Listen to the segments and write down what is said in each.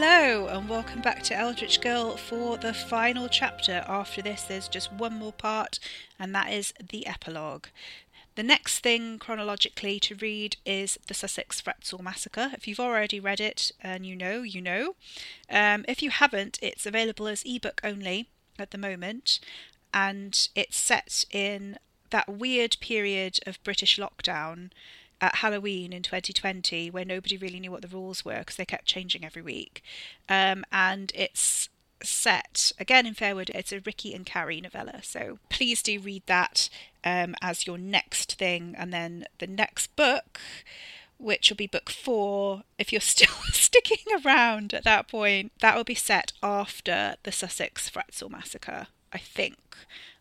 Hello, and welcome back to Eldritch Girl for the final chapter. After this, there's just one more part, and that is the epilogue. The next thing chronologically to read is the Sussex Fretzel Massacre. If you've already read it and you know, you know. Um, if you haven't, it's available as ebook only at the moment, and it's set in that weird period of British lockdown at Halloween in 2020 where nobody really knew what the rules were because they kept changing every week. Um, and it's set again in Fairwood. It's a Ricky and Carrie novella. So please do read that um, as your next thing. And then the next book, which will be book four, if you're still sticking around at that point, that will be set after the Sussex Fretzel massacre, I think.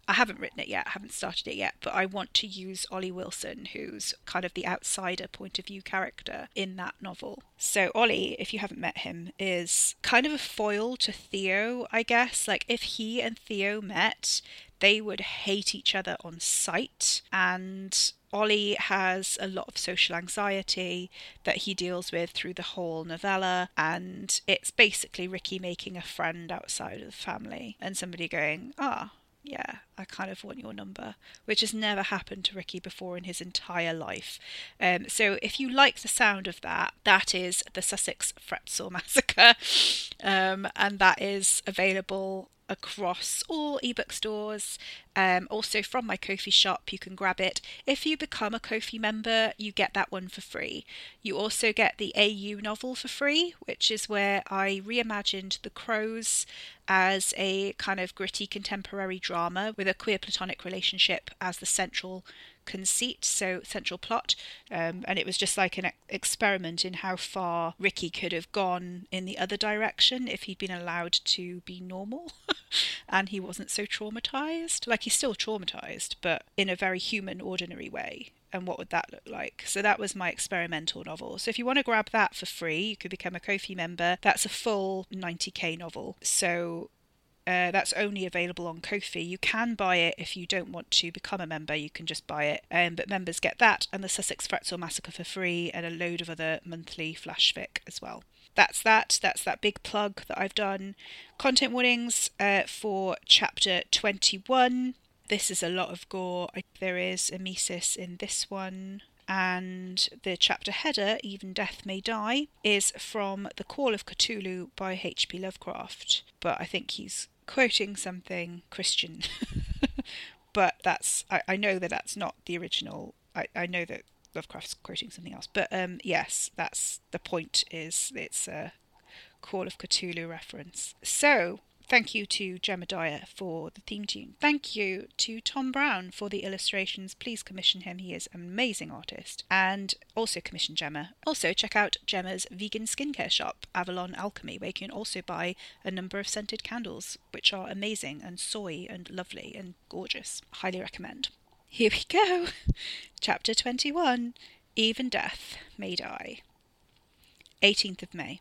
I haven't written it yet, I haven't started it yet, but I want to use Ollie Wilson, who's kind of the outsider point of view character in that novel. So, Ollie, if you haven't met him, is kind of a foil to Theo, I guess. Like, if he and Theo met, they would hate each other on sight. And Ollie has a lot of social anxiety that he deals with through the whole novella, and it's basically Ricky making a friend outside of the family and somebody going, Ah, yeah, I kind of want your number, which has never happened to Ricky before in his entire life. Um, so if you like the sound of that, that is the Sussex Fretzel Massacre, um, and that is available across all ebook stores. Um, also, from my Ko-fi shop, you can grab it. If you become a Ko-fi member, you get that one for free. You also get the AU novel for free, which is where I reimagined The Crows as a kind of gritty contemporary drama with a queer platonic relationship as the central conceit, so central plot. Um, and it was just like an experiment in how far Ricky could have gone in the other direction if he'd been allowed to be normal and he wasn't so traumatized. Like he's still traumatized, but in a very human, ordinary way. And what would that look like? So that was my experimental novel. So if you want to grab that for free, you could become a Ko-fi member. That's a full 90k novel. So uh, that's only available on Ko-fi. You can buy it if you don't want to become a member. You can just buy it, um, but members get that and the Sussex Fretzel Massacre for free, and a load of other monthly flash fic as well. That's that. That's that big plug that I've done. Content warnings uh, for chapter 21. This is a lot of gore. There is emesis in this one and the chapter header, Even Death May Die, is from The Call of Cthulhu by H.P. Lovecraft. But I think he's quoting something Christian. but that's I, I know that that's not the original. I, I know that Lovecraft's quoting something else. But um, yes, that's the point. Is it's a Call of Cthulhu reference. So Thank you to Gemma Dyer for the theme tune. Thank you to Tom Brown for the illustrations. Please commission him. He is an amazing artist. And also commission Gemma. Also check out Gemma's vegan skincare shop, Avalon Alchemy, where you can also buy a number of scented candles, which are amazing and soy and lovely and gorgeous. Highly recommend. Here we go. Chapter 21 Even Death May Die. 18th of May.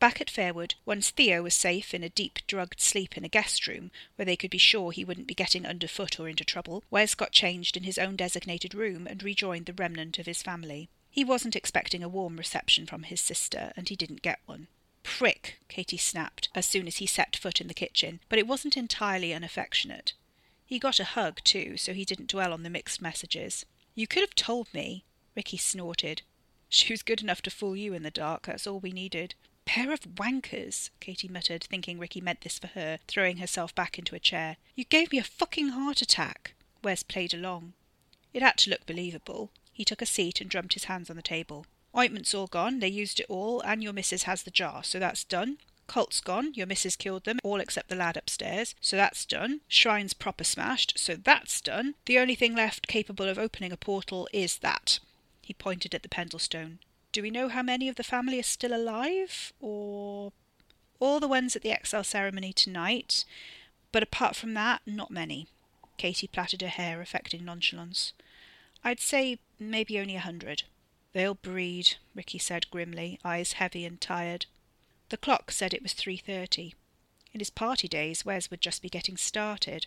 Back at Fairwood, once Theo was safe in a deep drugged sleep in a guest room, where they could be sure he wouldn't be getting underfoot or into trouble, Wes got changed in his own designated room and rejoined the remnant of his family. He wasn't expecting a warm reception from his sister, and he didn't get one. Prick, Katy snapped as soon as he set foot in the kitchen, but it wasn't entirely unaffectionate. He got a hug, too, so he didn't dwell on the mixed messages. You could have told me, Ricky snorted. She was good enough to fool you in the dark, that's all we needed. Pair of wankers, Katy muttered, thinking Ricky meant this for her, throwing herself back into a chair. You gave me a fucking heart attack. Wes played along. It had to look believable. He took a seat and drummed his hands on the table. Ointment's all gone, they used it all, and your missus has the jar, so that's done. Cult's gone, your missus killed them, all except the lad upstairs, so that's done. Shrine's proper smashed, so that's done. The only thing left capable of opening a portal is that. He pointed at the Pendlestone. Do we know how many of the family are still alive? Or all the ones at the exile ceremony tonight, but apart from that, not many. Katy plaited her hair, affecting nonchalance. I'd say maybe only a hundred. They'll breed, Ricky said grimly, eyes heavy and tired. The clock said it was three thirty. In his party days, Wes would just be getting started.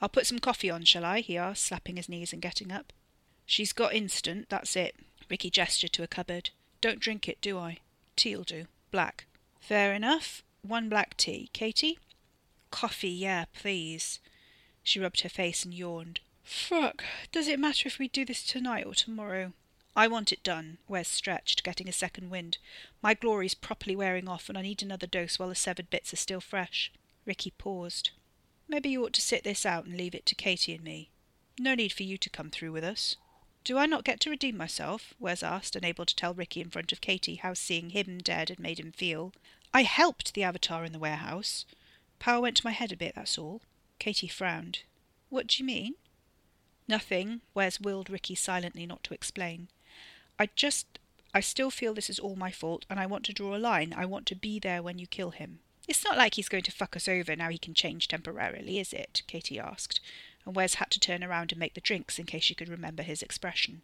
I'll put some coffee on, shall I? he asked, slapping his knees and getting up. She's got instant, that's it. Ricky gestured to a cupboard. Don't drink it, do I? Tea'll do. Black. Fair enough. One black tea. Katy? Coffee, yeah, please. She rubbed her face and yawned. Fuck. Does it matter if we do this tonight or tomorrow? I want it done, Wes stretched, getting a second wind. My glory's properly wearing off, and I need another dose while the severed bits are still fresh. Ricky paused. Maybe you ought to sit this out and leave it to Katy and me. No need for you to come through with us. Do I not get to redeem myself? Wes asked, unable to tell Ricky in front of Katy how seeing him dead had made him feel. I helped the Avatar in the warehouse. Power went to my head a bit, that's all. Katy frowned. What do you mean? Nothing. Wes willed Ricky silently not to explain. I just. I still feel this is all my fault, and I want to draw a line. I want to be there when you kill him. It's not like he's going to fuck us over now he can change temporarily, is it? Katy asked, and Wes had to turn around and make the drinks in case she could remember his expression.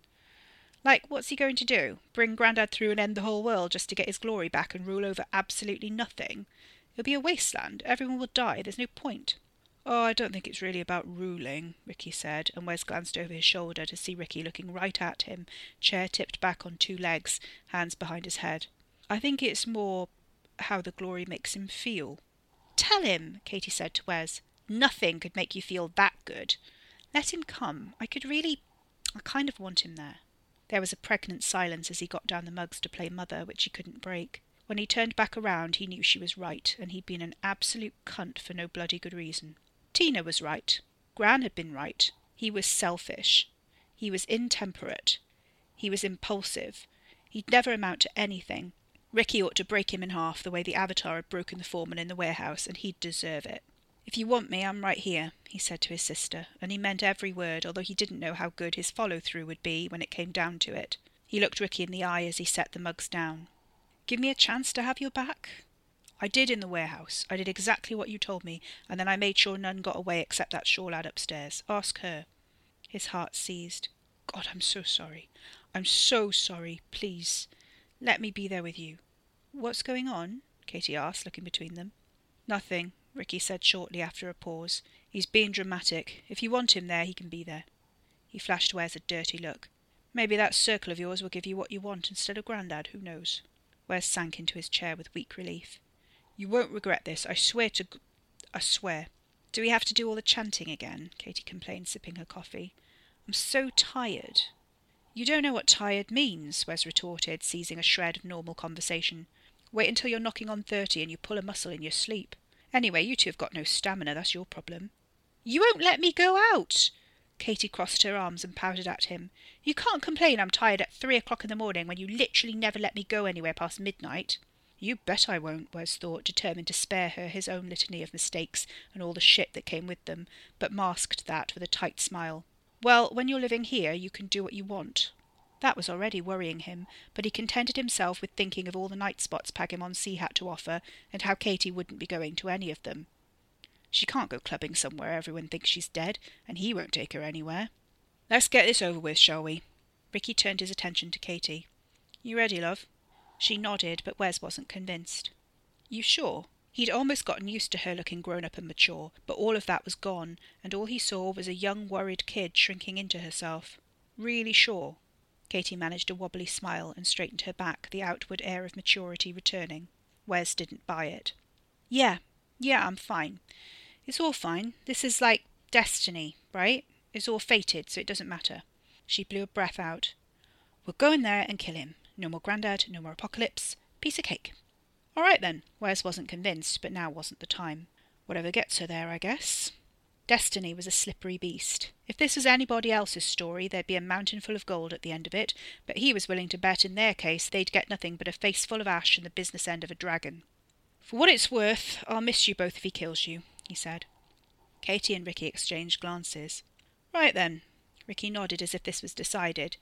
Like, what's he going to do? Bring Grandad through and end the whole world just to get his glory back and rule over absolutely nothing? It'll be a wasteland. Everyone will die. There's no point. Oh, I don't think it's really about ruling, Ricky said, and Wes glanced over his shoulder to see Ricky looking right at him, chair tipped back on two legs, hands behind his head. I think it's more how the glory makes him feel. Tell him, Katy said to Wes. Nothing could make you feel that good. Let him come. I could really. I kind of want him there. There was a pregnant silence as he got down the mugs to play mother, which he couldn't break. When he turned back around, he knew she was right, and he'd been an absolute cunt for no bloody good reason. Tina was right. Gran had been right. He was selfish. He was intemperate. He was impulsive. He'd never amount to anything. Ricky ought to break him in half the way the Avatar had broken the foreman in the warehouse, and he'd deserve it. If you want me, I'm right here, he said to his sister, and he meant every word, although he didn't know how good his follow through would be when it came down to it. He looked Ricky in the eye as he set the mugs down. Give me a chance to have your back? I did in the warehouse. I did exactly what you told me, and then I made sure none got away except that shawl lad upstairs. Ask her. His heart seized. God, I'm so sorry. I'm so sorry. Please, let me be there with you. What's going on? Katy asked, looking between them. Nothing, Ricky said shortly after a pause. He's being dramatic. If you want him there, he can be there. He flashed Wes a dirty look. Maybe that circle of yours will give you what you want instead of Grandad, who knows? Wes sank into his chair with weak relief. You won't regret this. I swear to. G- I swear. Do we have to do all the chanting again? Katy complained, sipping her coffee. I'm so tired. You don't know what tired means, Wes retorted, seizing a shred of normal conversation. Wait until you're knocking on thirty and you pull a muscle in your sleep. Anyway, you two have got no stamina, that's your problem. You won't let me go out! Katy crossed her arms and pouted at him. You can't complain I'm tired at three o'clock in the morning when you literally never let me go anywhere past midnight. You bet I won't, Wes thought, determined to spare her his own litany of mistakes and all the shit that came with them, but masked that with a tight smile. Well, when you're living here, you can do what you want. That was already worrying him, but he contented himself with thinking of all the night spots Pagimon-C had to offer, and how Katy wouldn't be going to any of them. She can't go clubbing somewhere everyone thinks she's dead, and he won't take her anywhere. Let's get this over with, shall we? Ricky turned his attention to Katy. You ready, love? She nodded, but Wes wasn't convinced. You sure? He'd almost gotten used to her looking grown up and mature, but all of that was gone, and all he saw was a young, worried kid shrinking into herself. Really sure? Katy managed a wobbly smile and straightened her back, the outward air of maturity returning. Wes didn't buy it. Yeah, yeah, I'm fine. It's all fine. This is like destiny, right? It's all fated, so it doesn't matter. She blew a breath out. We'll go in there and kill him. No more Grandad, no more apocalypse. Piece of cake. All right then. Wes wasn't convinced, but now wasn't the time. Whatever gets her there, I guess. Destiny was a slippery beast. If this was anybody else's story, there'd be a mountain full of gold at the end of it, but he was willing to bet in their case they'd get nothing but a face full of ash and the business end of a dragon. For what it's worth, I'll miss you both if he kills you, he said. Katy and Ricky exchanged glances. Right then. Ricky nodded as if this was decided.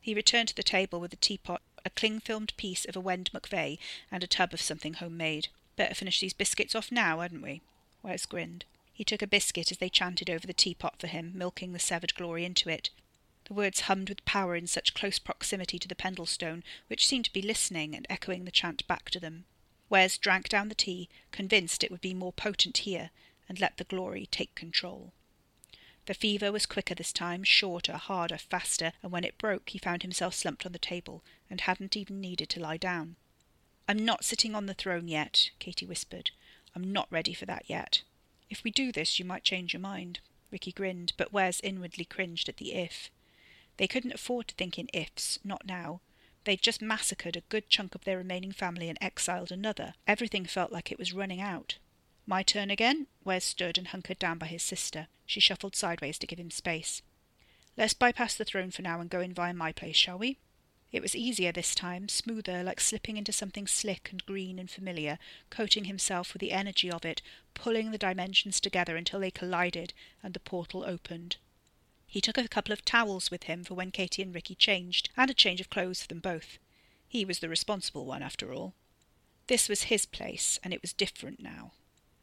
He returned to the table with the teapot a cling filmed piece of a Wend McVeigh, and a tub of something homemade. Better finish these biscuits off now, hadn't we? Wes grinned. He took a biscuit as they chanted over the teapot for him, milking the severed glory into it. The words hummed with power in such close proximity to the Pendle Stone, which seemed to be listening and echoing the chant back to them. Wes drank down the tea, convinced it would be more potent here, and let the glory take control. The fever was quicker this time, shorter, harder, faster, and when it broke he found himself slumped on the table, and hadn't even needed to lie down. I'm not sitting on the throne yet, Katy whispered. I'm not ready for that yet. If we do this, you might change your mind. Ricky grinned, but Wes inwardly cringed at the if. They couldn't afford to think in ifs, not now. They'd just massacred a good chunk of their remaining family and exiled another. Everything felt like it was running out. My turn again? Wes stood and hunkered down by his sister. She shuffled sideways to give him space. Let's bypass the throne for now and go in via my place, shall we? It was easier this time, smoother, like slipping into something slick and green and familiar, coating himself with the energy of it, pulling the dimensions together until they collided and the portal opened. He took a couple of towels with him for when Katy and Ricky changed, and a change of clothes for them both. He was the responsible one, after all. This was his place, and it was different now.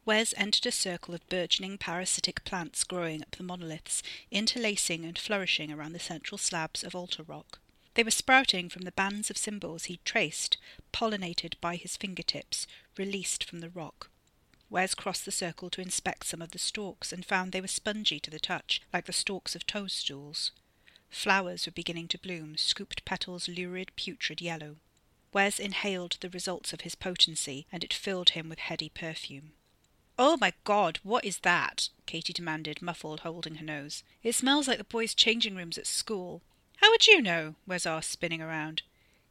Wes entered a circle of burgeoning parasitic plants growing up the monoliths, interlacing and flourishing around the central slabs of altar rock. They were sprouting from the bands of symbols he'd traced, pollinated by his fingertips, released from the rock. Wes crossed the circle to inspect some of the stalks and found they were spongy to the touch, like the stalks of toadstools. Flowers were beginning to bloom, scooped petals lurid, putrid yellow. Wes inhaled the results of his potency, and it filled him with heady perfume. Oh my God, what is that? Katy demanded, muffled, holding her nose. It smells like the boys' changing rooms at school. How would you know? Wes asked, spinning around.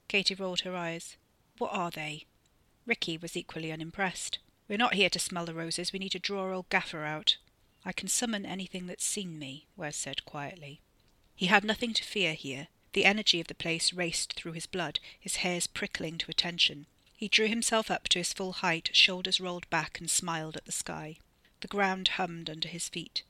Katy rolled her eyes. What are they? Ricky was equally unimpressed. We're not here to smell the roses. We need to draw old Gaffer out. I can summon anything that's seen me, Wes said quietly. He had nothing to fear here. The energy of the place raced through his blood, his hairs prickling to attention. He drew himself up to his full height, shoulders rolled back, and smiled at the sky. The ground hummed under his feet.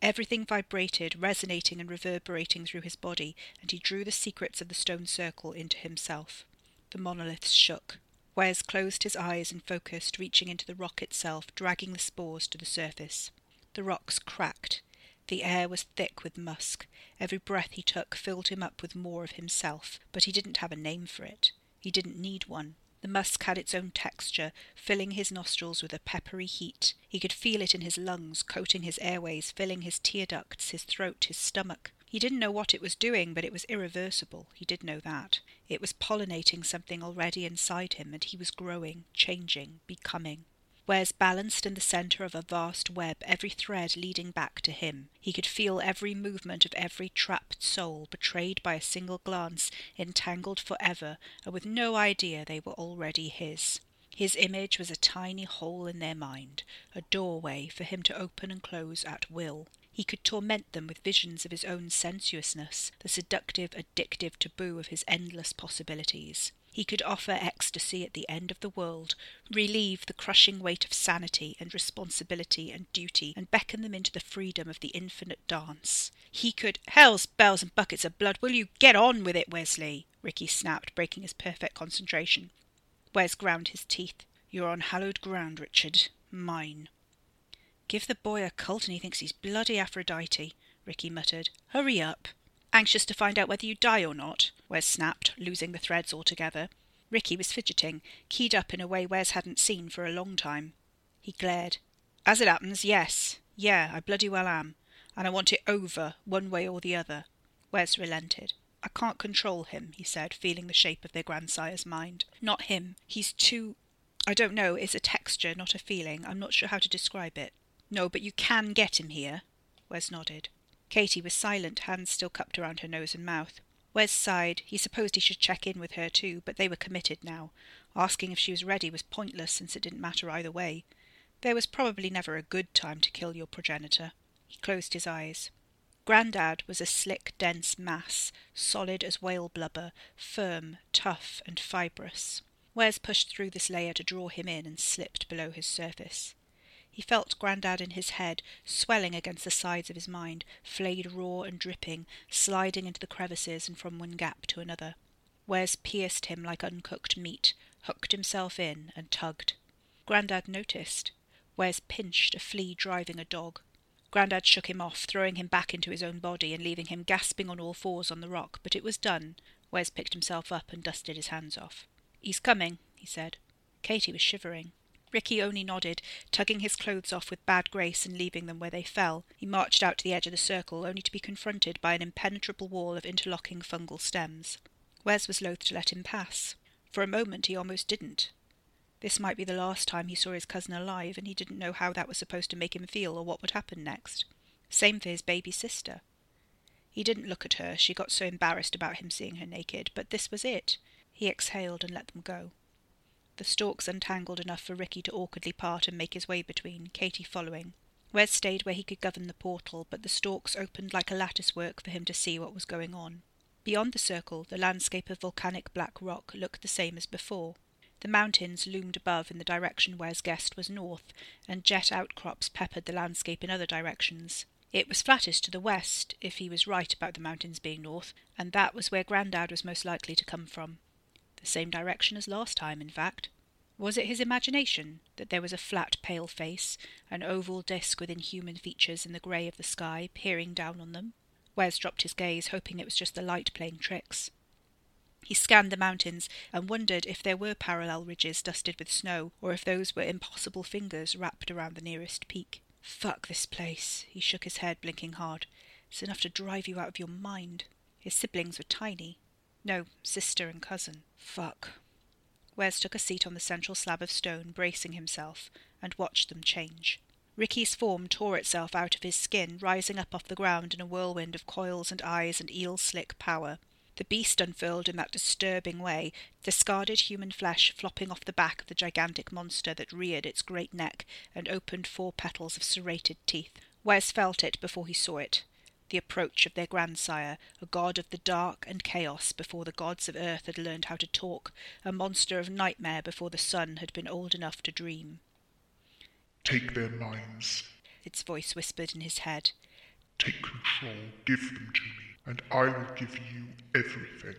Everything vibrated, resonating and reverberating through his body, and he drew the secrets of the stone circle into himself. The monoliths shook. Wes closed his eyes and focused, reaching into the rock itself, dragging the spores to the surface. The rocks cracked. The air was thick with musk. Every breath he took filled him up with more of himself, but he didn't have a name for it. He didn't need one. The musk had its own texture, filling his nostrils with a peppery heat. He could feel it in his lungs, coating his airways, filling his tear ducts, his throat, his stomach. He didn't know what it was doing, but it was irreversible. He did know that. It was pollinating something already inside him, and he was growing, changing, becoming. Wes balanced in the centre of a vast web, every thread leading back to him. He could feel every movement of every trapped soul, betrayed by a single glance, entangled forever, and with no idea they were already his. His image was a tiny hole in their mind, a doorway for him to open and close at will. He could torment them with visions of his own sensuousness, the seductive, addictive taboo of his endless possibilities. He could offer ecstasy at the end of the world, relieve the crushing weight of sanity and responsibility and duty, and beckon them into the freedom of the infinite dance. He could. Hell's bells and buckets of blood, will you get on with it, Wesley? Ricky snapped, breaking his perfect concentration. Wes ground his teeth. You're on hallowed ground, Richard. Mine. Give the boy a cult and he thinks he's bloody Aphrodite, Ricky muttered. Hurry up. Anxious to find out whether you die or not? Wes snapped, losing the threads altogether. Ricky was fidgeting, keyed up in a way Wes hadn't seen for a long time. He glared. As it happens, yes. Yeah, I bloody well am. And I want it over, one way or the other. Wes relented. I can't control him, he said, feeling the shape of their grandsire's mind. Not him. He's too. I don't know. It's a texture, not a feeling. I'm not sure how to describe it. No, but you can get him here. Wes nodded. Katy was silent, hands still cupped around her nose and mouth. Wes sighed. He supposed he should check in with her too, but they were committed now. Asking if she was ready was pointless, since it didn't matter either way. There was probably never a good time to kill your progenitor. He closed his eyes. Grandad was a slick, dense mass, solid as whale blubber, firm, tough, and fibrous. Wes pushed through this layer to draw him in and slipped below his surface. He felt Grandad in his head, swelling against the sides of his mind, flayed raw and dripping, sliding into the crevices and from one gap to another. Wes pierced him like uncooked meat, hooked himself in, and tugged. Grandad noticed. Wes pinched a flea driving a dog. Grandad shook him off, throwing him back into his own body and leaving him gasping on all fours on the rock, but it was done. Wes picked himself up and dusted his hands off. He's coming, he said. Katy was shivering. Ricky only nodded, tugging his clothes off with bad grace and leaving them where they fell. He marched out to the edge of the circle, only to be confronted by an impenetrable wall of interlocking fungal stems. Wes was loath to let him pass. For a moment he almost didn't. This might be the last time he saw his cousin alive, and he didn't know how that was supposed to make him feel or what would happen next. Same for his baby sister. He didn't look at her, she got so embarrassed about him seeing her naked, but this was it. He exhaled and let them go. The stalks untangled enough for Ricky to awkwardly part and make his way between, Katy following. Wes stayed where he could govern the portal, but the stalks opened like a lattice work for him to see what was going on. Beyond the circle, the landscape of volcanic black rock looked the same as before. The mountains loomed above in the direction Wes guessed was north, and jet outcrops peppered the landscape in other directions. It was flattest to the west, if he was right about the mountains being north, and that was where Grandad was most likely to come from. The same direction as last time, in fact. Was it his imagination that there was a flat, pale face, an oval disk with inhuman features in the grey of the sky, peering down on them? Wes dropped his gaze, hoping it was just the light playing tricks. He scanned the mountains and wondered if there were parallel ridges dusted with snow, or if those were impossible fingers wrapped around the nearest peak. Fuck this place. He shook his head, blinking hard. It's enough to drive you out of your mind. His siblings were tiny. No, sister and cousin. Fuck. Wes took a seat on the central slab of stone, bracing himself, and watched them change. Ricky's form tore itself out of his skin, rising up off the ground in a whirlwind of coils and eyes and eel slick power. The beast unfurled in that disturbing way, discarded human flesh flopping off the back of the gigantic monster that reared its great neck and opened four petals of serrated teeth. Wes felt it before he saw it. The approach of their grandsire, a god of the dark and chaos before the gods of earth had learned how to talk, a monster of nightmare before the sun had been old enough to dream. Take their minds, its voice whispered in his head. Take control, give them to me and I will give you everything.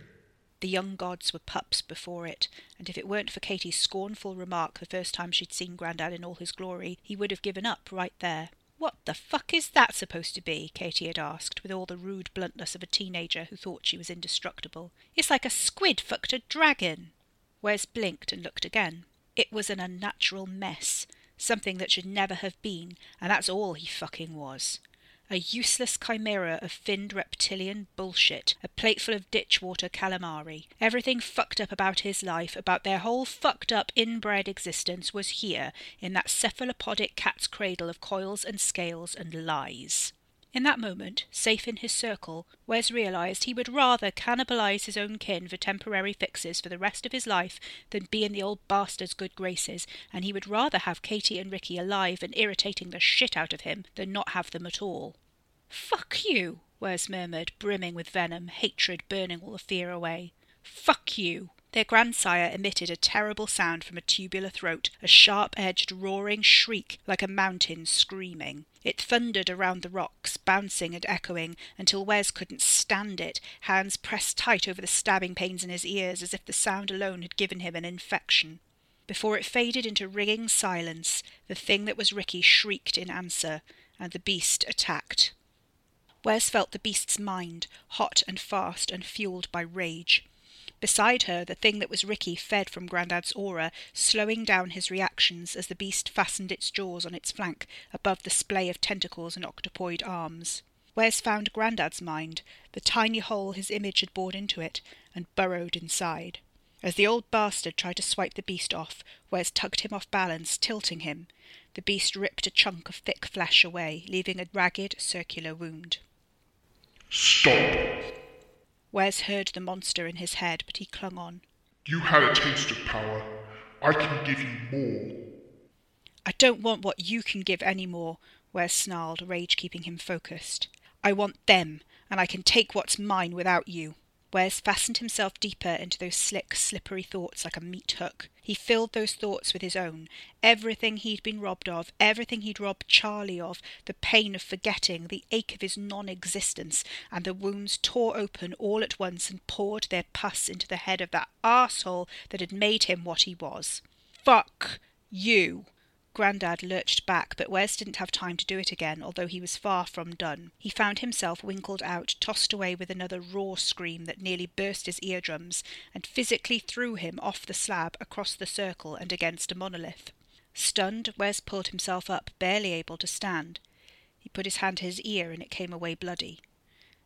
The young gods were pups before it, and if it weren't for Katy's scornful remark the first time she'd seen Grandad in all his glory, he would have given up right there. What the fuck is that supposed to be? Katy had asked, with all the rude bluntness of a teenager who thought she was indestructible. It's like a squid fucked a dragon. Wes blinked and looked again. It was an unnatural mess, something that should never have been, and that's all he fucking was. A useless chimera of finned reptilian bullshit, a plateful of ditchwater calamari. Everything fucked up about his life, about their whole fucked up inbred existence, was here, in that cephalopodic cat's cradle of coils and scales and lies. In that moment, safe in his circle, Wes realized he would rather cannibalize his own kin for temporary fixes for the rest of his life than be in the old bastard's good graces, and he would rather have Katy and Ricky alive and irritating the shit out of him than not have them at all. Fuck you, Wes murmured, brimming with venom, hatred burning all the fear away. Fuck you. Their grandsire emitted a terrible sound from a tubular throat, a sharp-edged, roaring shriek like a mountain screaming. It thundered around the rocks, bouncing and echoing, until Wes couldn't stand it, hands pressed tight over the stabbing pains in his ears as if the sound alone had given him an infection. Before it faded into ringing silence, the thing that was Ricky shrieked in answer, and the beast attacked. Wes felt the beast's mind, hot and fast and fueled by rage. Beside her, the thing that was Ricky fed from Grandad's aura, slowing down his reactions as the beast fastened its jaws on its flank above the splay of tentacles and octopoid arms. Wes found Grandad's mind, the tiny hole his image had bored into it, and burrowed inside. As the old bastard tried to swipe the beast off, Wes tugged him off balance, tilting him. The beast ripped a chunk of thick flesh away, leaving a ragged, circular wound. Stop! Wes heard the monster in his head, but he clung on. You had a taste of power. I can give you more. I don't want what you can give any more, Wes snarled, rage keeping him focused. I want them, and I can take what's mine without you. Wes fastened himself deeper into those slick, slippery thoughts like a meat hook. He filled those thoughts with his own. Everything he'd been robbed of, everything he'd robbed Charlie of, the pain of forgetting, the ache of his non existence, and the wounds tore open all at once and poured their pus into the head of that arsehole that had made him what he was. Fuck you! Grandad lurched back, but Wes didn't have time to do it again, although he was far from done. He found himself winkled out, tossed away with another raw scream that nearly burst his eardrums, and physically threw him off the slab, across the circle, and against a monolith. Stunned, Wes pulled himself up, barely able to stand. He put his hand to his ear, and it came away bloody.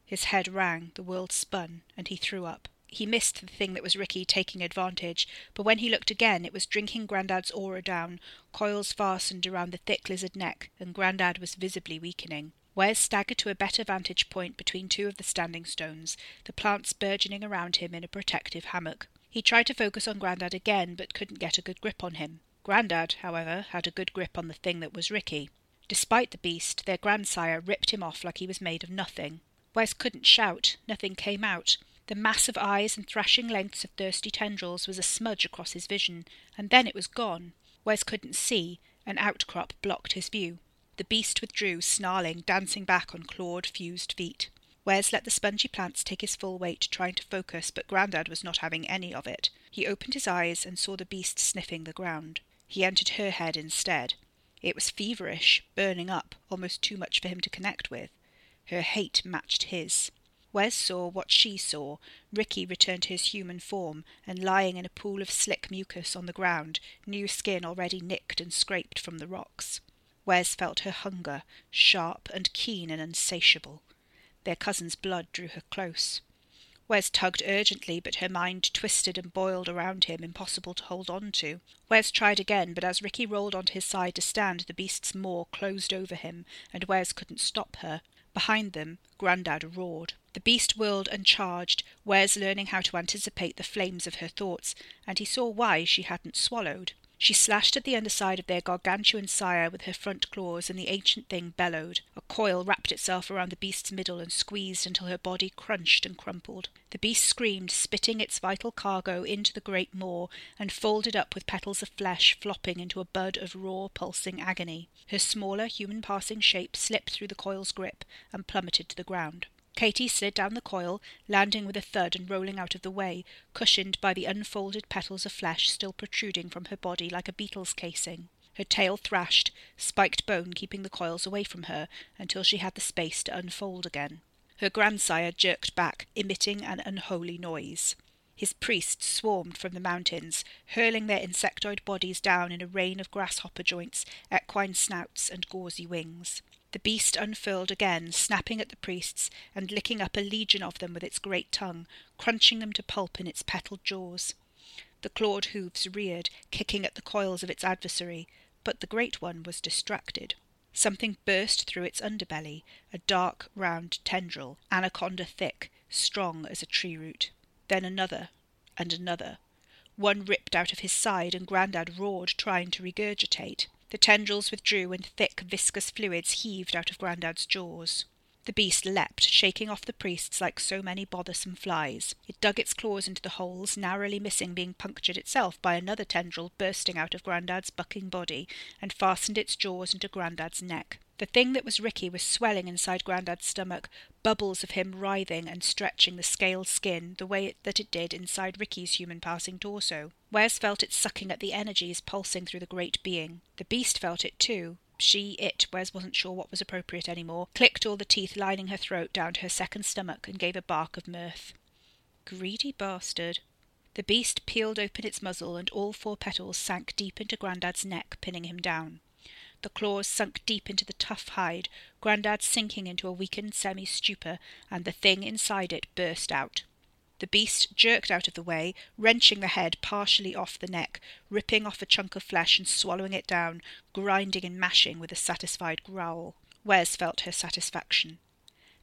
His head rang, the world spun, and he threw up. He missed the thing that was Ricky taking advantage, but when he looked again, it was drinking Grandad's aura down, coils fastened around the thick lizard neck, and Grandad was visibly weakening. Wes staggered to a better vantage point between two of the standing stones, the plants burgeoning around him in a protective hammock. He tried to focus on Grandad again, but couldn't get a good grip on him. Grandad, however, had a good grip on the thing that was Ricky. Despite the beast, their grandsire ripped him off like he was made of nothing. Wes couldn't shout, nothing came out. The mass of eyes and thrashing lengths of thirsty tendrils was a smudge across his vision, and then it was gone. Wes couldn't see, an outcrop blocked his view. The beast withdrew, snarling, dancing back on clawed, fused feet. Wes let the spongy plants take his full weight, trying to focus, but Grandad was not having any of it. He opened his eyes and saw the beast sniffing the ground. He entered her head instead. It was feverish, burning up, almost too much for him to connect with. Her hate matched his. Wes saw what she saw. Ricky returned to his human form, and lying in a pool of slick mucus on the ground, new skin already nicked and scraped from the rocks. Wes felt her hunger, sharp and keen and insatiable. Their cousin's blood drew her close. Wes tugged urgently, but her mind twisted and boiled around him, impossible to hold on to. Wes tried again, but as Ricky rolled onto his side to stand, the beast's maw closed over him, and Wes couldn't stop her. Behind them, Grandad roared. The beast whirled and charged, Wes learning how to anticipate the flames of her thoughts, and he saw why she hadn't swallowed. She slashed at the underside of their gargantuan sire with her front claws, and the ancient thing bellowed. A coil wrapped itself around the beast's middle and squeezed until her body crunched and crumpled. The beast screamed, spitting its vital cargo into the great maw, and folded up with petals of flesh flopping into a bud of raw, pulsing agony. Her smaller, human passing shape slipped through the coil's grip and plummeted to the ground. Katy slid down the coil, landing with a thud and rolling out of the way, cushioned by the unfolded petals of flesh still protruding from her body like a beetle's casing. Her tail thrashed, spiked bone keeping the coils away from her until she had the space to unfold again. Her grandsire jerked back, emitting an unholy noise. His priests swarmed from the mountains, hurling their insectoid bodies down in a rain of grasshopper joints, equine snouts, and gauzy wings. The beast unfurled again, snapping at the priests and licking up a legion of them with its great tongue, crunching them to pulp in its petaled jaws. The clawed hoofs reared, kicking at the coils of its adversary, but the great one was distracted. Something burst through its underbelly, a dark, round tendril, anaconda thick, strong as a tree root. Then another, and another. One ripped out of his side, and Grandad roared, trying to regurgitate. The tendrils withdrew, and thick, viscous fluids heaved out of Grandad's jaws. The beast leapt, shaking off the priests like so many bothersome flies. It dug its claws into the holes, narrowly missing being punctured itself by another tendril bursting out of Grandad's bucking body, and fastened its jaws into Grandad's neck. The thing that was Ricky was swelling inside Grandad's stomach, bubbles of him writhing and stretching the scaled skin the way that it did inside Ricky's human passing torso. Wes felt it sucking at the energies pulsing through the great being. The beast felt it too. She, it, Wes wasn't sure what was appropriate any more, clicked all the teeth lining her throat down to her second stomach and gave a bark of mirth. Greedy bastard. The beast peeled open its muzzle, and all four petals sank deep into Grandad's neck, pinning him down. The claws sunk deep into the tough hide, Grandad sinking into a weakened semi stupor, and the thing inside it burst out. The beast jerked out of the way, wrenching the head partially off the neck, ripping off a chunk of flesh and swallowing it down, grinding and mashing with a satisfied growl. Wes felt her satisfaction.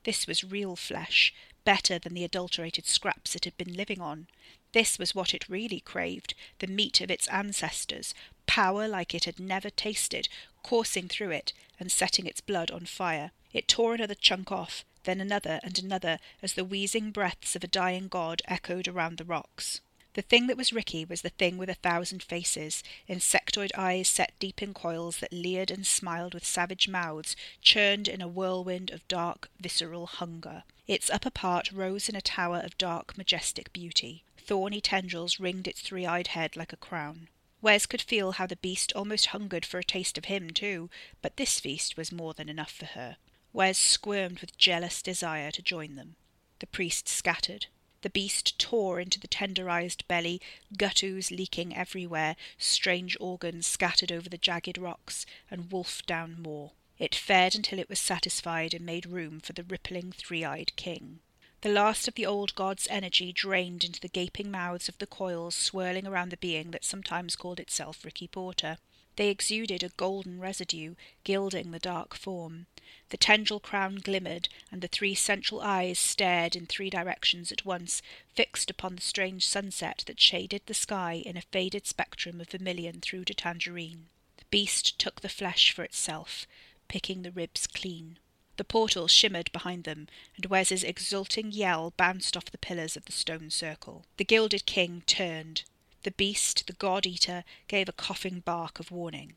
This was real flesh, better than the adulterated scraps it had been living on. This was what it really craved, the meat of its ancestors, power like it had never tasted, coursing through it and setting its blood on fire. It tore another chunk off, then another and another, as the wheezing breaths of a dying god echoed around the rocks. The thing that was Ricky was the thing with a thousand faces, insectoid eyes set deep in coils that leered and smiled with savage mouths, churned in a whirlwind of dark, visceral hunger. Its upper part rose in a tower of dark, majestic beauty. Thorny tendrils ringed its three-eyed head like a crown. Wes could feel how the beast almost hungered for a taste of him, too, but this feast was more than enough for her. Wes squirmed with jealous desire to join them. The priest scattered. The beast tore into the tenderized belly, gut ooze leaking everywhere, strange organs scattered over the jagged rocks, and wolfed down more. It fed until it was satisfied and made room for the rippling three eyed king. The last of the old god's energy drained into the gaping mouths of the coils swirling around the being that sometimes called itself Ricky Porter. They exuded a golden residue, gilding the dark form. The tendril crown glimmered, and the three central eyes stared in three directions at once, fixed upon the strange sunset that shaded the sky in a faded spectrum of vermilion through to tangerine. The beast took the flesh for itself, picking the ribs clean. The portal shimmered behind them, and Wes's exulting yell bounced off the pillars of the stone circle. The gilded king turned. The beast, the god eater, gave a coughing bark of warning.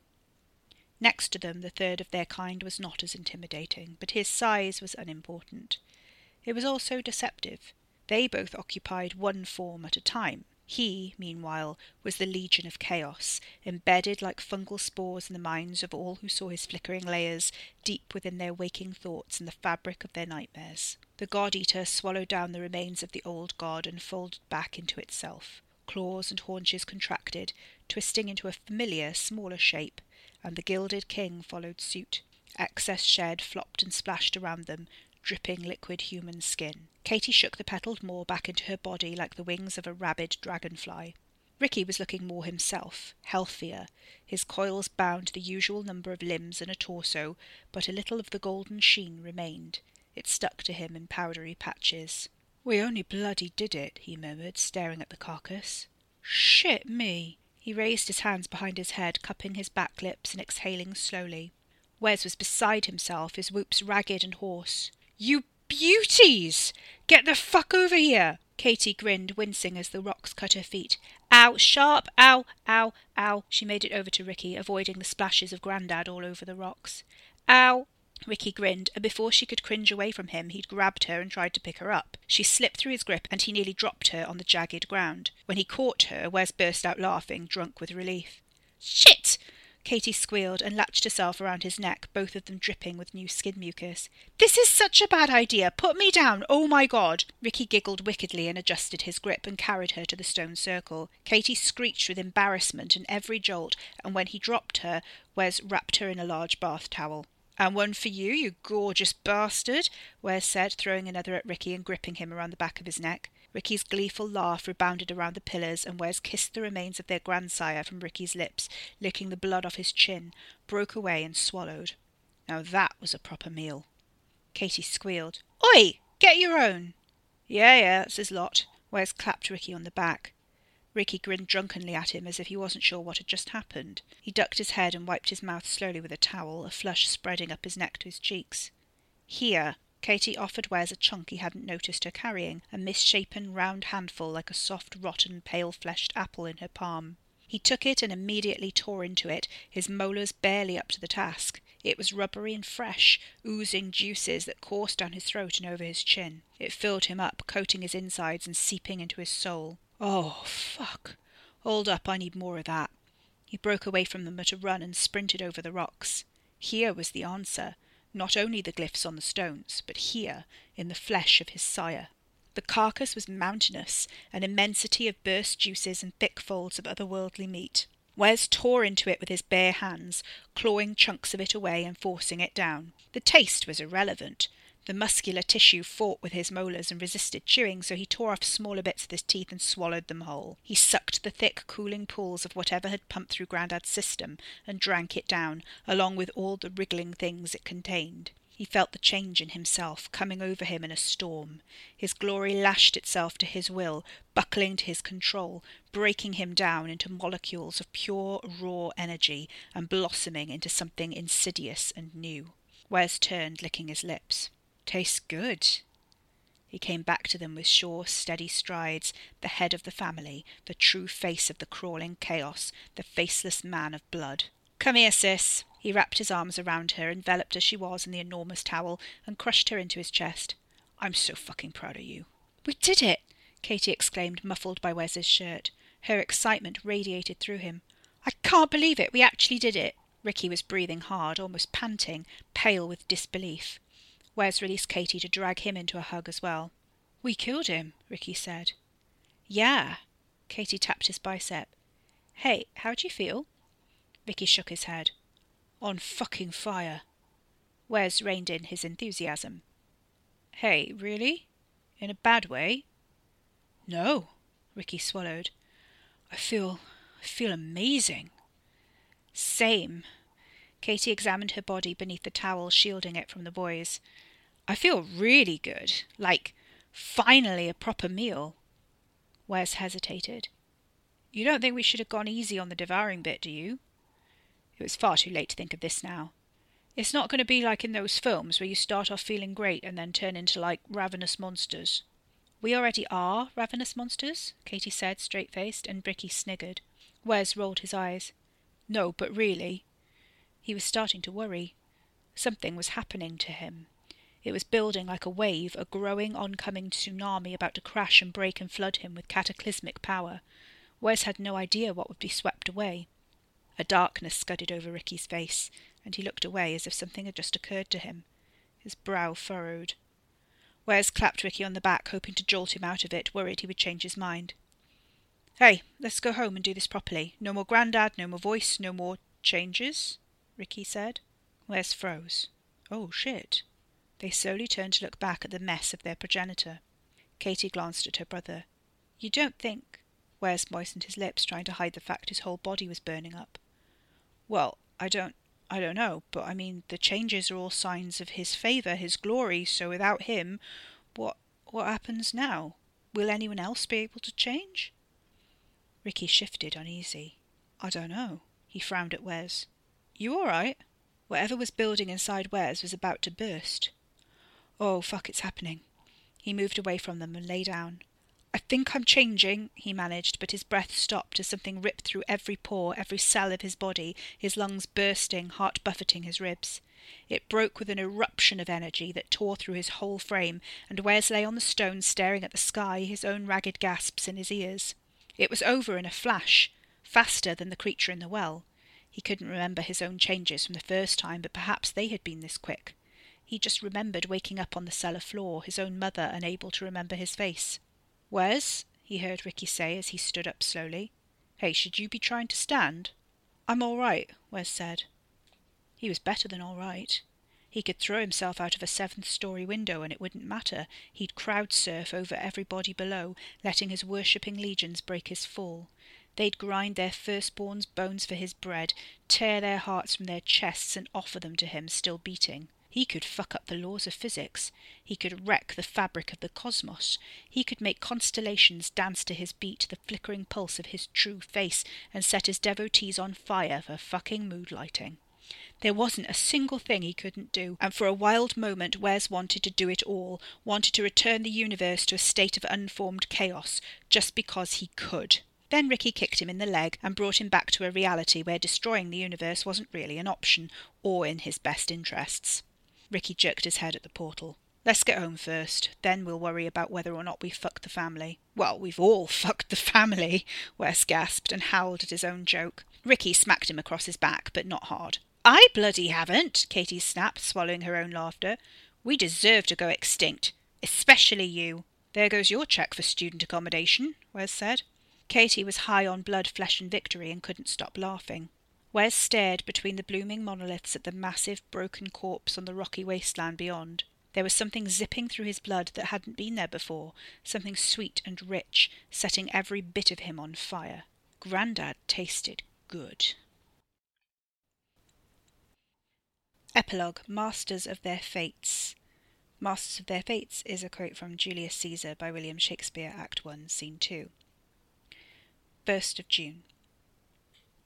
Next to them, the third of their kind was not as intimidating, but his size was unimportant. It was also deceptive. They both occupied one form at a time. He, meanwhile, was the legion of chaos, embedded like fungal spores in the minds of all who saw his flickering layers, deep within their waking thoughts and the fabric of their nightmares. The god eater swallowed down the remains of the old god and folded back into itself. Claws and haunches contracted, twisting into a familiar, smaller shape, and the gilded king followed suit. Excess shed flopped and splashed around them, dripping liquid human skin. Katy shook the petalled maw back into her body like the wings of a rabid dragonfly. Ricky was looking more himself, healthier, his coils bound the usual number of limbs and a torso, but a little of the golden sheen remained. It stuck to him in powdery patches. We only bloody did it, he murmured, staring at the carcass. Shit me! He raised his hands behind his head, cupping his back lips and exhaling slowly. Wes was beside himself, his whoops ragged and hoarse. You beauties! Get the fuck over here! Katy grinned, wincing as the rocks cut her feet. Ow, sharp, ow, ow, ow. She made it over to Ricky, avoiding the splashes of Grandad all over the rocks. Ow, Ricky grinned, and before she could cringe away from him, he'd grabbed her and tried to pick her up. She slipped through his grip, and he nearly dropped her on the jagged ground. When he caught her, Wes burst out laughing, drunk with relief. Shit! Katy squealed and latched herself around his neck, both of them dripping with new skin mucus. This is such a bad idea! Put me down! Oh my god! Ricky giggled wickedly and adjusted his grip and carried her to the stone circle. Katy screeched with embarrassment in every jolt, and when he dropped her, Wes wrapped her in a large bath towel. And one for you, you gorgeous bastard, Wes said, throwing another at Ricky and gripping him around the back of his neck. Ricky's gleeful laugh rebounded around the pillars, and Wes kissed the remains of their grandsire from Ricky's lips, licking the blood off his chin, broke away and swallowed. Now that was a proper meal. Katy squealed. Oi! Get your own! Yeah, yeah, that's his lot. Wes clapped Ricky on the back. Ricky grinned drunkenly at him as if he wasn't sure what had just happened. He ducked his head and wiped his mouth slowly with a towel, a flush spreading up his neck to his cheeks. Here, Katy offered Wes a chunk he hadn't noticed her carrying, a misshapen round handful like a soft, rotten, pale-fleshed apple in her palm. He took it and immediately tore into it, his molars barely up to the task. It was rubbery and fresh, oozing juices that coursed down his throat and over his chin. It filled him up, coating his insides and seeping into his soul. Oh, fuck. Hold up, I need more of that. He broke away from them at a run and sprinted over the rocks. Here was the answer. Not only the glyphs on the stones, but here, in the flesh of his sire. The carcass was mountainous, an immensity of burst juices and thick folds of otherworldly meat. Wes tore into it with his bare hands, clawing chunks of it away and forcing it down. The taste was irrelevant. The muscular tissue fought with his molars and resisted chewing, so he tore off smaller bits with his teeth and swallowed them whole. He sucked the thick, cooling pools of whatever had pumped through Grandad's system and drank it down, along with all the wriggling things it contained. He felt the change in himself coming over him in a storm. His glory lashed itself to his will, buckling to his control, breaking him down into molecules of pure, raw energy and blossoming into something insidious and new. Wes turned, licking his lips. Tastes good. He came back to them with sure, steady strides, the head of the family, the true face of the crawling chaos, the faceless man of blood. Come here, sis. He wrapped his arms around her, enveloped as she was in the enormous towel, and crushed her into his chest. I'm so fucking proud of you. We did it! Katy exclaimed, muffled by Wes's shirt. Her excitement radiated through him. I can't believe it! We actually did it! Ricky was breathing hard, almost panting, pale with disbelief. Wes released Katy to drag him into a hug as well. We killed him, Ricky said. Yeah. Katy tapped his bicep. Hey, how do you feel? Ricky shook his head. On fucking fire. Wes reined in his enthusiasm. Hey, really? In a bad way? No, Ricky swallowed. I feel. I feel amazing. Same. Katy examined her body beneath the towel shielding it from the boys. I feel really good. Like, finally a proper meal. Wes hesitated. You don't think we should have gone easy on the devouring bit, do you? It was far too late to think of this now. It's not going to be like in those films where you start off feeling great and then turn into like ravenous monsters. We already are ravenous monsters, Katy said, straight faced, and Ricky sniggered. Wes rolled his eyes. No, but really. He was starting to worry. Something was happening to him. It was building like a wave, a growing, oncoming tsunami about to crash and break and flood him with cataclysmic power. Wes had no idea what would be swept away. A darkness scudded over Ricky's face, and he looked away as if something had just occurred to him. His brow furrowed. Wes clapped Ricky on the back, hoping to jolt him out of it, worried he would change his mind. Hey, let's go home and do this properly. No more Grandad, no more voice, no more changes, Ricky said. Wes froze. Oh, shit. They slowly turned to look back at the mess of their progenitor. Katy glanced at her brother. You don't think... Wes moistened his lips, trying to hide the fact his whole body was burning up. Well, I don't I don't know, but I mean, the changes are all signs of his favour, his glory, so without him, what, what happens now? Will anyone else be able to change? Ricky shifted, uneasy. I don't know. He frowned at Wes. You all right? Whatever was building inside Wes was about to burst. Oh, fuck, it's happening. He moved away from them and lay down. I think I'm changing, he managed, but his breath stopped as something ripped through every pore, every cell of his body, his lungs bursting, heart buffeting his ribs. It broke with an eruption of energy that tore through his whole frame, and Wes lay on the stone staring at the sky, his own ragged gasps in his ears. It was over in a flash, faster than the creature in the well. He couldn't remember his own changes from the first time, but perhaps they had been this quick. He just remembered waking up on the cellar floor, his own mother unable to remember his face. Wes, he heard Ricky say as he stood up slowly. Hey, should you be trying to stand? I'm all right, Wes said. He was better than all right. He could throw himself out of a seventh story window and it wouldn't matter. He'd crowd surf over everybody below, letting his worshipping legions break his fall. They'd grind their firstborn's bones for his bread, tear their hearts from their chests, and offer them to him still beating. He could fuck up the laws of physics. He could wreck the fabric of the cosmos. He could make constellations dance to his beat, the flickering pulse of his true face, and set his devotees on fire for fucking mood lighting. There wasn't a single thing he couldn't do, and for a wild moment Wes wanted to do it all, wanted to return the universe to a state of unformed chaos, just because he could. Then Ricky kicked him in the leg and brought him back to a reality where destroying the universe wasn't really an option, or in his best interests. Ricky jerked his head at the portal. Let's get home first. Then we'll worry about whether or not we fucked the family. Well, we've all fucked the family, Wes gasped and howled at his own joke. Ricky smacked him across his back, but not hard. I bloody haven't, Katy snapped, swallowing her own laughter. We deserve to go extinct. Especially you. There goes your cheque for student accommodation, Wes said. Katy was high on blood, flesh, and victory and couldn't stop laughing. Wes stared between the blooming monoliths at the massive, broken corpse on the rocky wasteland beyond. There was something zipping through his blood that hadn't been there before, something sweet and rich, setting every bit of him on fire. Grandad tasted good. Epilogue Masters of Their Fates. Masters of Their Fates is a quote from Julius Caesar by William Shakespeare, Act 1, Scene 2. First of June.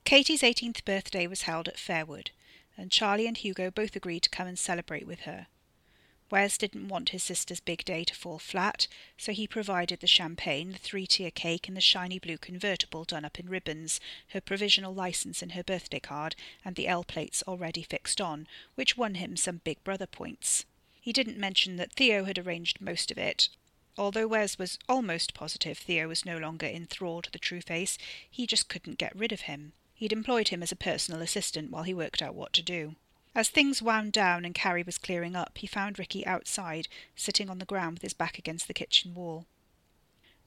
Katy's 18th birthday was held at Fairwood, and Charlie and Hugo both agreed to come and celebrate with her. Wes didn't want his sister's big day to fall flat, so he provided the champagne, the three tier cake, and the shiny blue convertible done up in ribbons, her provisional license and her birthday card, and the L plates already fixed on, which won him some big brother points. He didn't mention that Theo had arranged most of it. Although Wes was almost positive Theo was no longer enthralled to the True Face, he just couldn't get rid of him. He'd employed him as a personal assistant while he worked out what to do. As things wound down and Carrie was clearing up, he found Ricky outside, sitting on the ground with his back against the kitchen wall.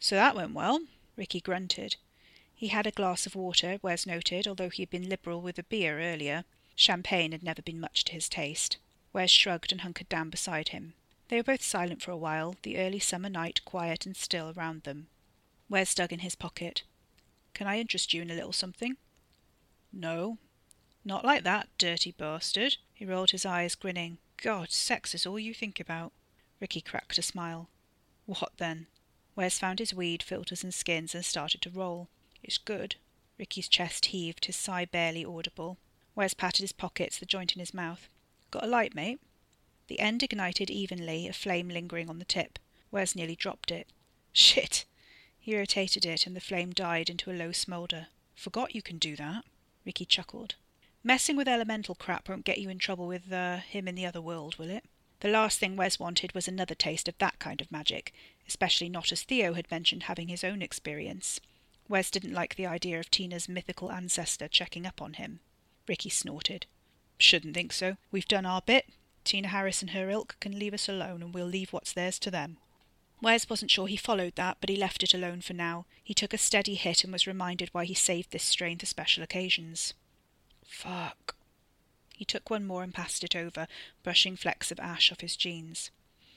So that went well, Ricky grunted. He had a glass of water, Wes noted, although he had been liberal with a beer earlier. Champagne had never been much to his taste. Wes shrugged and hunkered down beside him. They were both silent for a while, the early summer night quiet and still around them. Wes dug in his pocket. Can I interest you in a little something? No. Not like that, dirty bastard. He rolled his eyes, grinning. God, sex is all you think about. Ricky cracked a smile. What then? Wes found his weed, filters, and skins and started to roll. It's good. Ricky's chest heaved, his sigh barely audible. Wes patted his pockets, the joint in his mouth. Got a light, mate? The end ignited evenly, a flame lingering on the tip. Wes nearly dropped it. Shit! He rotated it, and the flame died into a low smoulder. Forgot you can do that. Ricky chuckled. Messing with elemental crap won't get you in trouble with uh, him in the other world, will it? The last thing Wes wanted was another taste of that kind of magic, especially not as Theo had mentioned having his own experience. Wes didn't like the idea of Tina's mythical ancestor checking up on him. Ricky snorted. Shouldn't think so. We've done our bit. Tina Harris and her ilk can leave us alone, and we'll leave what's theirs to them. Wes wasn't sure he followed that, but he left it alone for now. He took a steady hit and was reminded why he saved this strain for special occasions. Fuck. He took one more and passed it over, brushing flecks of ash off his jeans.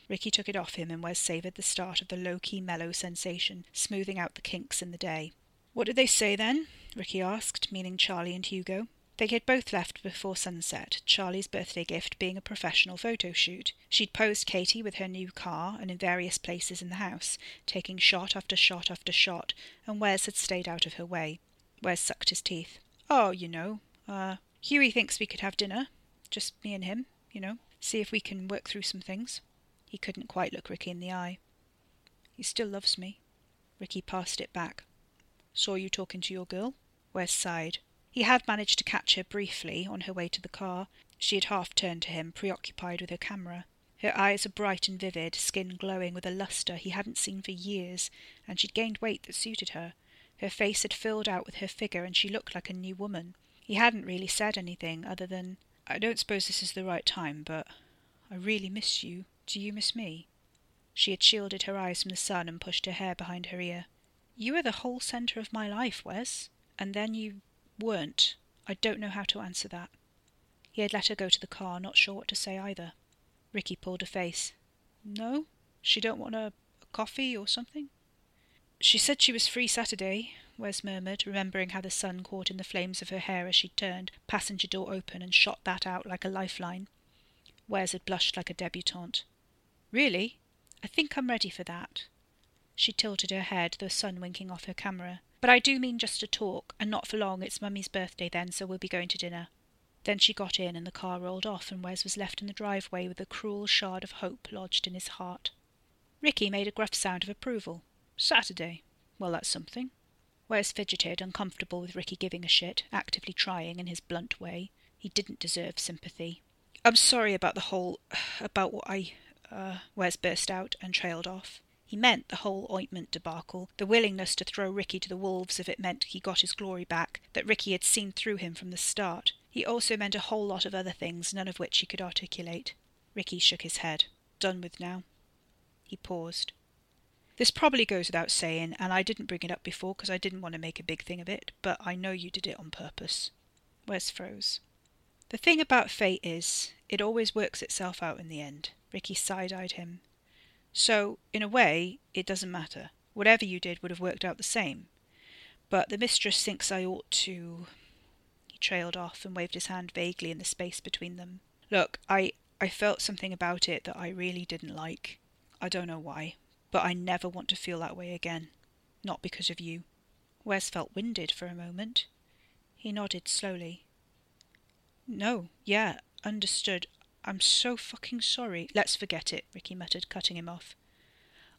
Ricky took it off him, and Wes savoured the start of the low-key mellow sensation, smoothing out the kinks in the day. What did they say then? Ricky asked, meaning Charlie and Hugo. They had both left before sunset, Charlie's birthday gift being a professional photo shoot. She'd posed Katy with her new car and in various places in the house, taking shot after shot after shot, and Wes had stayed out of her way. Wes sucked his teeth. Oh, you know, uh, Huey thinks we could have dinner. Just me and him, you know. See if we can work through some things. He couldn't quite look Ricky in the eye. He still loves me. Ricky passed it back. Saw you talking to your girl? Wes sighed. He had managed to catch her briefly on her way to the car. She had half turned to him, preoccupied with her camera. Her eyes were bright and vivid, skin glowing with a lustre he hadn't seen for years, and she'd gained weight that suited her. Her face had filled out with her figure, and she looked like a new woman. He hadn't really said anything other than, I don't suppose this is the right time, but I really miss you. Do you miss me? She had shielded her eyes from the sun and pushed her hair behind her ear. You are the whole centre of my life, Wes. And then you weren't. I don't know how to answer that. He had let her go to the car, not sure what to say either. Ricky pulled a face. No? She don't want a, a coffee or something? She said she was free Saturday, Wes murmured, remembering how the sun caught in the flames of her hair as she turned, passenger door open, and shot that out like a lifeline. Wes had blushed like a debutante. Really? I think I'm ready for that. She tilted her head, the sun winking off her camera. But I do mean just to talk, and not for long. It's Mummy's birthday then, so we'll be going to dinner. Then she got in, and the car rolled off, and Wes was left in the driveway with a cruel shard of hope lodged in his heart. Ricky made a gruff sound of approval. Saturday. Well, that's something. Wes fidgeted, uncomfortable with Ricky giving a shit, actively trying in his blunt way. He didn't deserve sympathy. I'm sorry about the whole. about what I. Uh, Wes burst out and trailed off. He meant the whole ointment debacle, the willingness to throw Ricky to the wolves if it meant he got his glory back, that Ricky had seen through him from the start. He also meant a whole lot of other things, none of which he could articulate. Ricky shook his head. Done with now. He paused. This probably goes without saying, and I didn't bring it up before because I didn't want to make a big thing of it, but I know you did it on purpose. Wes froze? The thing about fate is, it always works itself out in the end. Ricky side eyed him. So, in a way, it doesn't matter. Whatever you did would have worked out the same. But the mistress thinks I ought to. He trailed off and waved his hand vaguely in the space between them. Look, I I felt something about it that I really didn't like. I don't know why, but I never want to feel that way again. Not because of you. Wes felt winded for a moment. He nodded slowly. No, yeah, understood. I'm so fucking sorry. Let's forget it, Ricky muttered, cutting him off.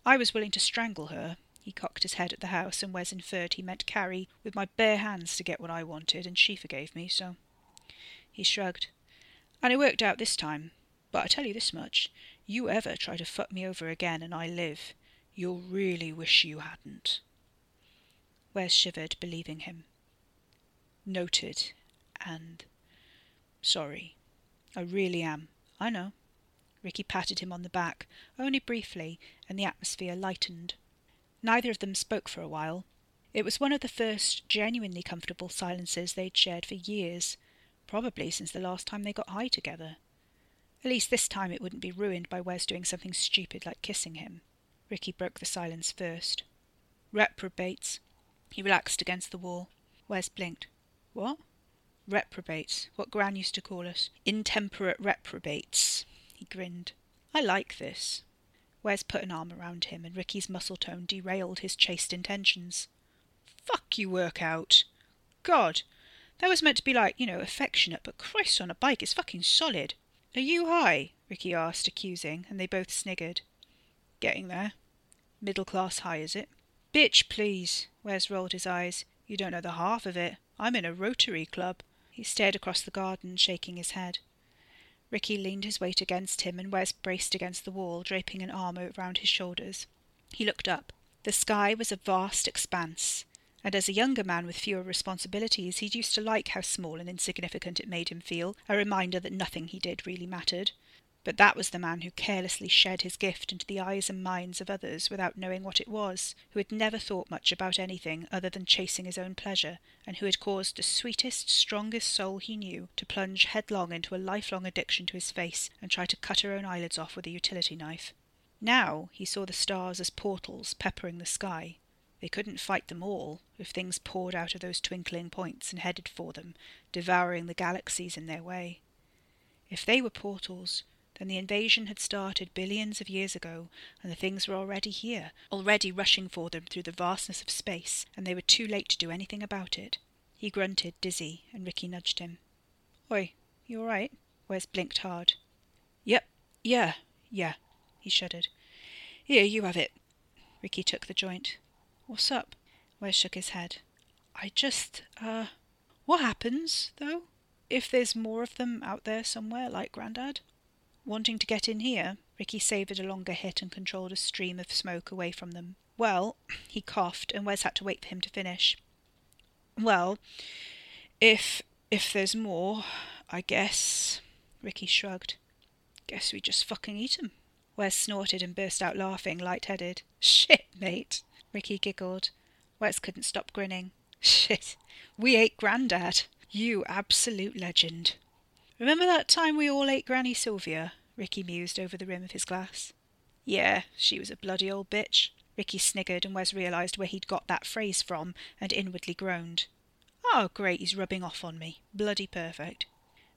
I was willing to strangle her. He cocked his head at the house, and Wes inferred he meant Carrie with my bare hands to get what I wanted, and she forgave me, so. He shrugged. And it worked out this time. But I tell you this much you ever try to fuck me over again and I live, you'll really wish you hadn't. Wes shivered, believing him. Noted, and sorry. I really am. I know. Ricky patted him on the back, only briefly, and the atmosphere lightened. Neither of them spoke for a while. It was one of the first genuinely comfortable silences they'd shared for years, probably since the last time they got high together. At least this time it wouldn't be ruined by Wes doing something stupid like kissing him. Ricky broke the silence first. Reprobates. He relaxed against the wall. Wes blinked. What? Reprobates. What Gran used to call us. Intemperate reprobates. He grinned. I like this. Wes put an arm around him, and Ricky's muscle tone derailed his chaste intentions. Fuck you, work out. God, that was meant to be like, you know, affectionate, but Christ on a bike is fucking solid. Are you high? Ricky asked, accusing, and they both sniggered. Getting there. Middle class high, is it? Bitch, please. Wes rolled his eyes. You don't know the half of it. I'm in a Rotary Club. He stared across the garden, shaking his head. Ricky leaned his weight against him, and Wes braced against the wall, draping an arm around his shoulders. He looked up. The sky was a vast expanse, and as a younger man with fewer responsibilities, he'd used to like how small and insignificant it made him feel, a reminder that nothing he did really mattered. But that was the man who carelessly shed his gift into the eyes and minds of others without knowing what it was, who had never thought much about anything other than chasing his own pleasure, and who had caused the sweetest, strongest soul he knew to plunge headlong into a lifelong addiction to his face and try to cut her own eyelids off with a utility knife. Now he saw the stars as portals peppering the sky. They couldn't fight them all if things poured out of those twinkling points and headed for them, devouring the galaxies in their way. If they were portals, then the invasion had started billions of years ago, and the things were already here, already rushing for them through the vastness of space, and they were too late to do anything about it. He grunted, dizzy, and Ricky nudged him. Oi, you all right? Wes blinked hard. Yep, yeah, yeah, he shuddered. Here, you have it. Ricky took the joint. What's up? Wes shook his head. I just, uh, what happens, though, if there's more of them out there somewhere like Grandad? Wanting to get in here, Ricky savoured a longer hit and controlled a stream of smoke away from them. Well, he coughed, and Wes had to wait for him to finish. Well, if if there's more, I guess. Ricky shrugged. Guess we just fucking eat 'em. Wes snorted and burst out laughing, light-headed. Shit, mate. Ricky giggled. Wes couldn't stop grinning. Shit, we ate Grandad. You absolute legend. Remember that time we all ate Granny Sylvia? Ricky mused over the rim of his glass. Yeah, she was a bloody old bitch. Ricky sniggered, and Wes realised where he'd got that phrase from, and inwardly groaned. Oh, great, he's rubbing off on me. Bloody perfect.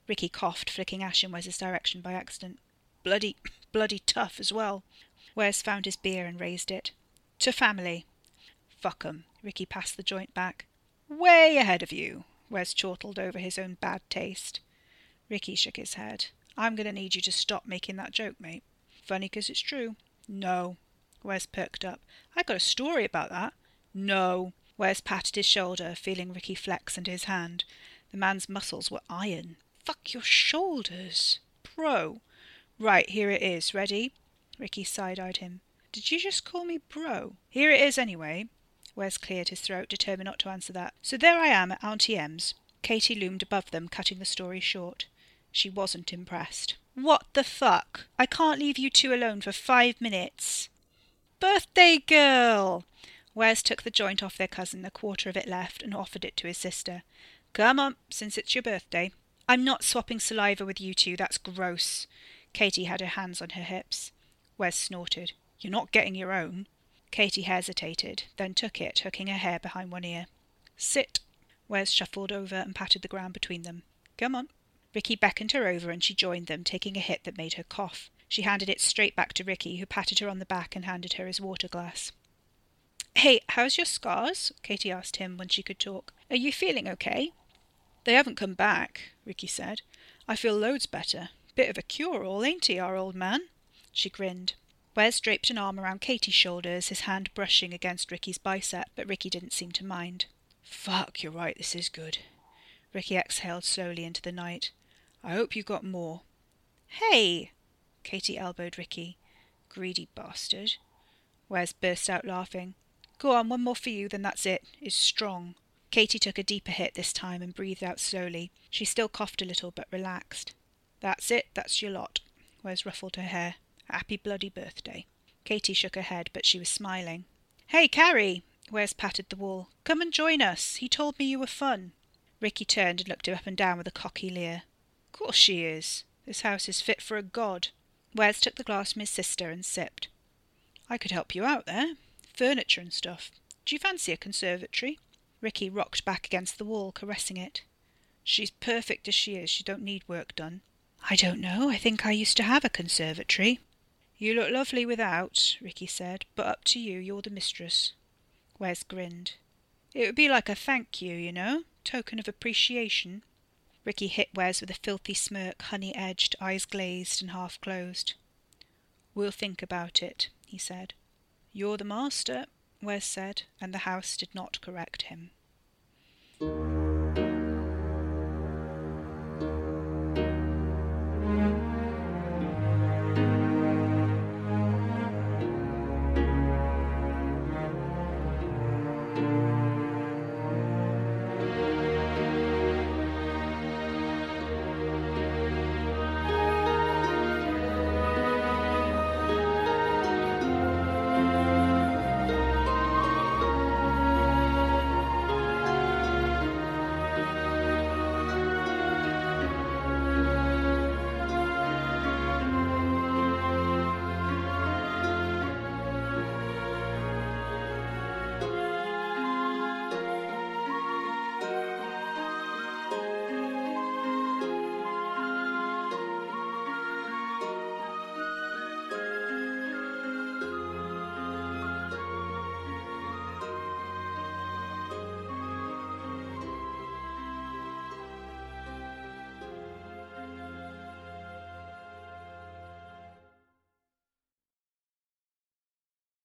Ricky coughed, flicking ash in Wes's direction by accident. Bloody, bloody tough as well. Wes found his beer and raised it. To family. Fuck 'em. Ricky passed the joint back. Way ahead of you. Wes chortled over his own bad taste. Ricky shook his head. I'm going to need you to stop making that joke, mate. Funny 'cause it's true. No. Wes perked up. I got a story about that. No. Wes patted his shoulder, feeling Ricky flex under his hand. The man's muscles were iron. Fuck your shoulders. Bro. Right, here it is. Ready? Ricky side-eyed him. Did you just call me bro? Here it is anyway. Wes cleared his throat, determined not to answer that. So there I am at Auntie M's. Katy loomed above them, cutting the story short. She wasn't impressed. What the fuck? I can't leave you two alone for five minutes. Birthday girl! Wes took the joint off their cousin, a quarter of it left, and offered it to his sister. Come on, since it's your birthday. I'm not swapping saliva with you two, that's gross. Katy had her hands on her hips. Wes snorted. You're not getting your own. Katy hesitated, then took it, hooking her hair behind one ear. Sit. Wes shuffled over and patted the ground between them. Come on. Ricky beckoned her over and she joined them, taking a hit that made her cough. She handed it straight back to Ricky, who patted her on the back and handed her his water glass. Hey, how's your scars? Katy asked him when she could talk. Are you feeling okay? They haven't come back, Ricky said. I feel loads better. Bit of a cure-all, ain't he, our old man? She grinned. Wes draped an arm around Katy's shoulders, his hand brushing against Ricky's bicep, but Ricky didn't seem to mind. Fuck, you're right, this is good. Ricky exhaled slowly into the night. I hope you got more. Hey! Katy elbowed Ricky. Greedy bastard. Wes burst out laughing. Go on, one more for you, then that's it. It's strong. Katy took a deeper hit this time and breathed out slowly. She still coughed a little, but relaxed. That's it, that's your lot. Wes ruffled her hair. Happy bloody birthday. Katy shook her head, but she was smiling. Hey, Carrie! Wes patted the wall. Come and join us. He told me you were fun. Ricky turned and looked her up and down with a cocky leer. Course she is. This house is fit for a god. Wes took the glass from his sister and sipped. I could help you out there. Furniture and stuff. Do you fancy a conservatory? Ricky rocked back against the wall, caressing it. She's perfect as she is. She don't need work done. I don't know. I think I used to have a conservatory. You look lovely without, Ricky said, but up to you. You're the mistress. Wes grinned. It would be like a thank you, you know, token of appreciation. Ricky hit Wes with a filthy smirk, honey edged, eyes glazed and half closed. We'll think about it, he said. You're the master, Wes said, and the house did not correct him.